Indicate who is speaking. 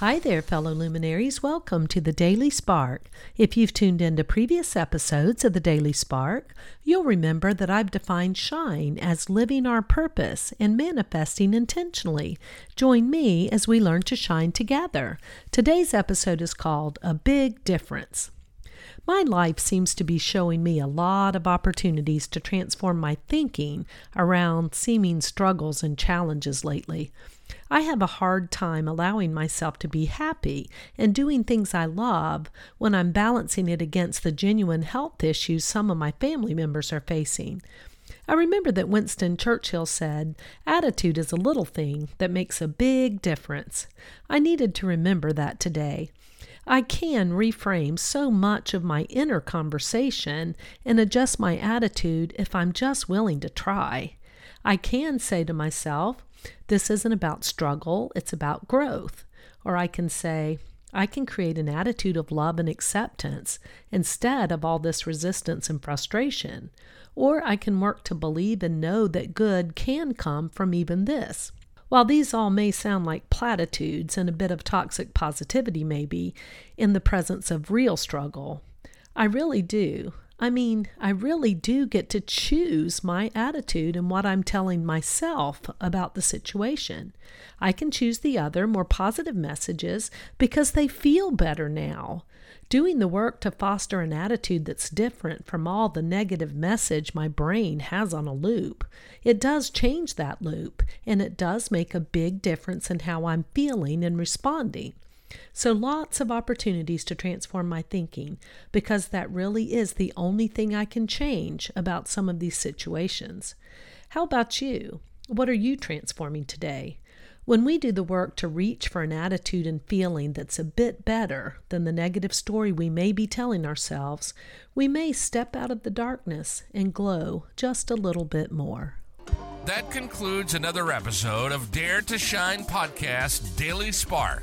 Speaker 1: Hi there, fellow luminaries. Welcome to the Daily Spark. If you've tuned into previous episodes of the Daily Spark, you'll remember that I've defined shine as living our purpose and manifesting intentionally. Join me as we learn to shine together. Today's episode is called A Big Difference. My life seems to be showing me a lot of opportunities to transform my thinking around seeming struggles and challenges lately. I have a hard time allowing myself to be happy and doing things I love when I'm balancing it against the genuine health issues some of my family members are facing. I remember that Winston Churchill said, Attitude is a little thing that makes a big difference. I needed to remember that today. I can reframe so much of my inner conversation and adjust my attitude if I'm just willing to try. I can say to myself, this isn't about struggle, it's about growth. Or I can say, I can create an attitude of love and acceptance instead of all this resistance and frustration. Or I can work to believe and know that good can come from even this. While these all may sound like platitudes and a bit of toxic positivity, maybe, in the presence of real struggle, I really do. I mean, I really do get to choose my attitude and what I'm telling myself about the situation. I can choose the other, more positive messages because they feel better now. Doing the work to foster an attitude that's different from all the negative message my brain has on a loop. It does change that loop, and it does make a big difference in how I'm feeling and responding. So, lots of opportunities to transform my thinking because that really is the only thing I can change about some of these situations. How about you? What are you transforming today? When we do the work to reach for an attitude and feeling that's a bit better than the negative story we may be telling ourselves, we may step out of the darkness and glow just a little bit more.
Speaker 2: That concludes another episode of Dare to Shine Podcast Daily Spark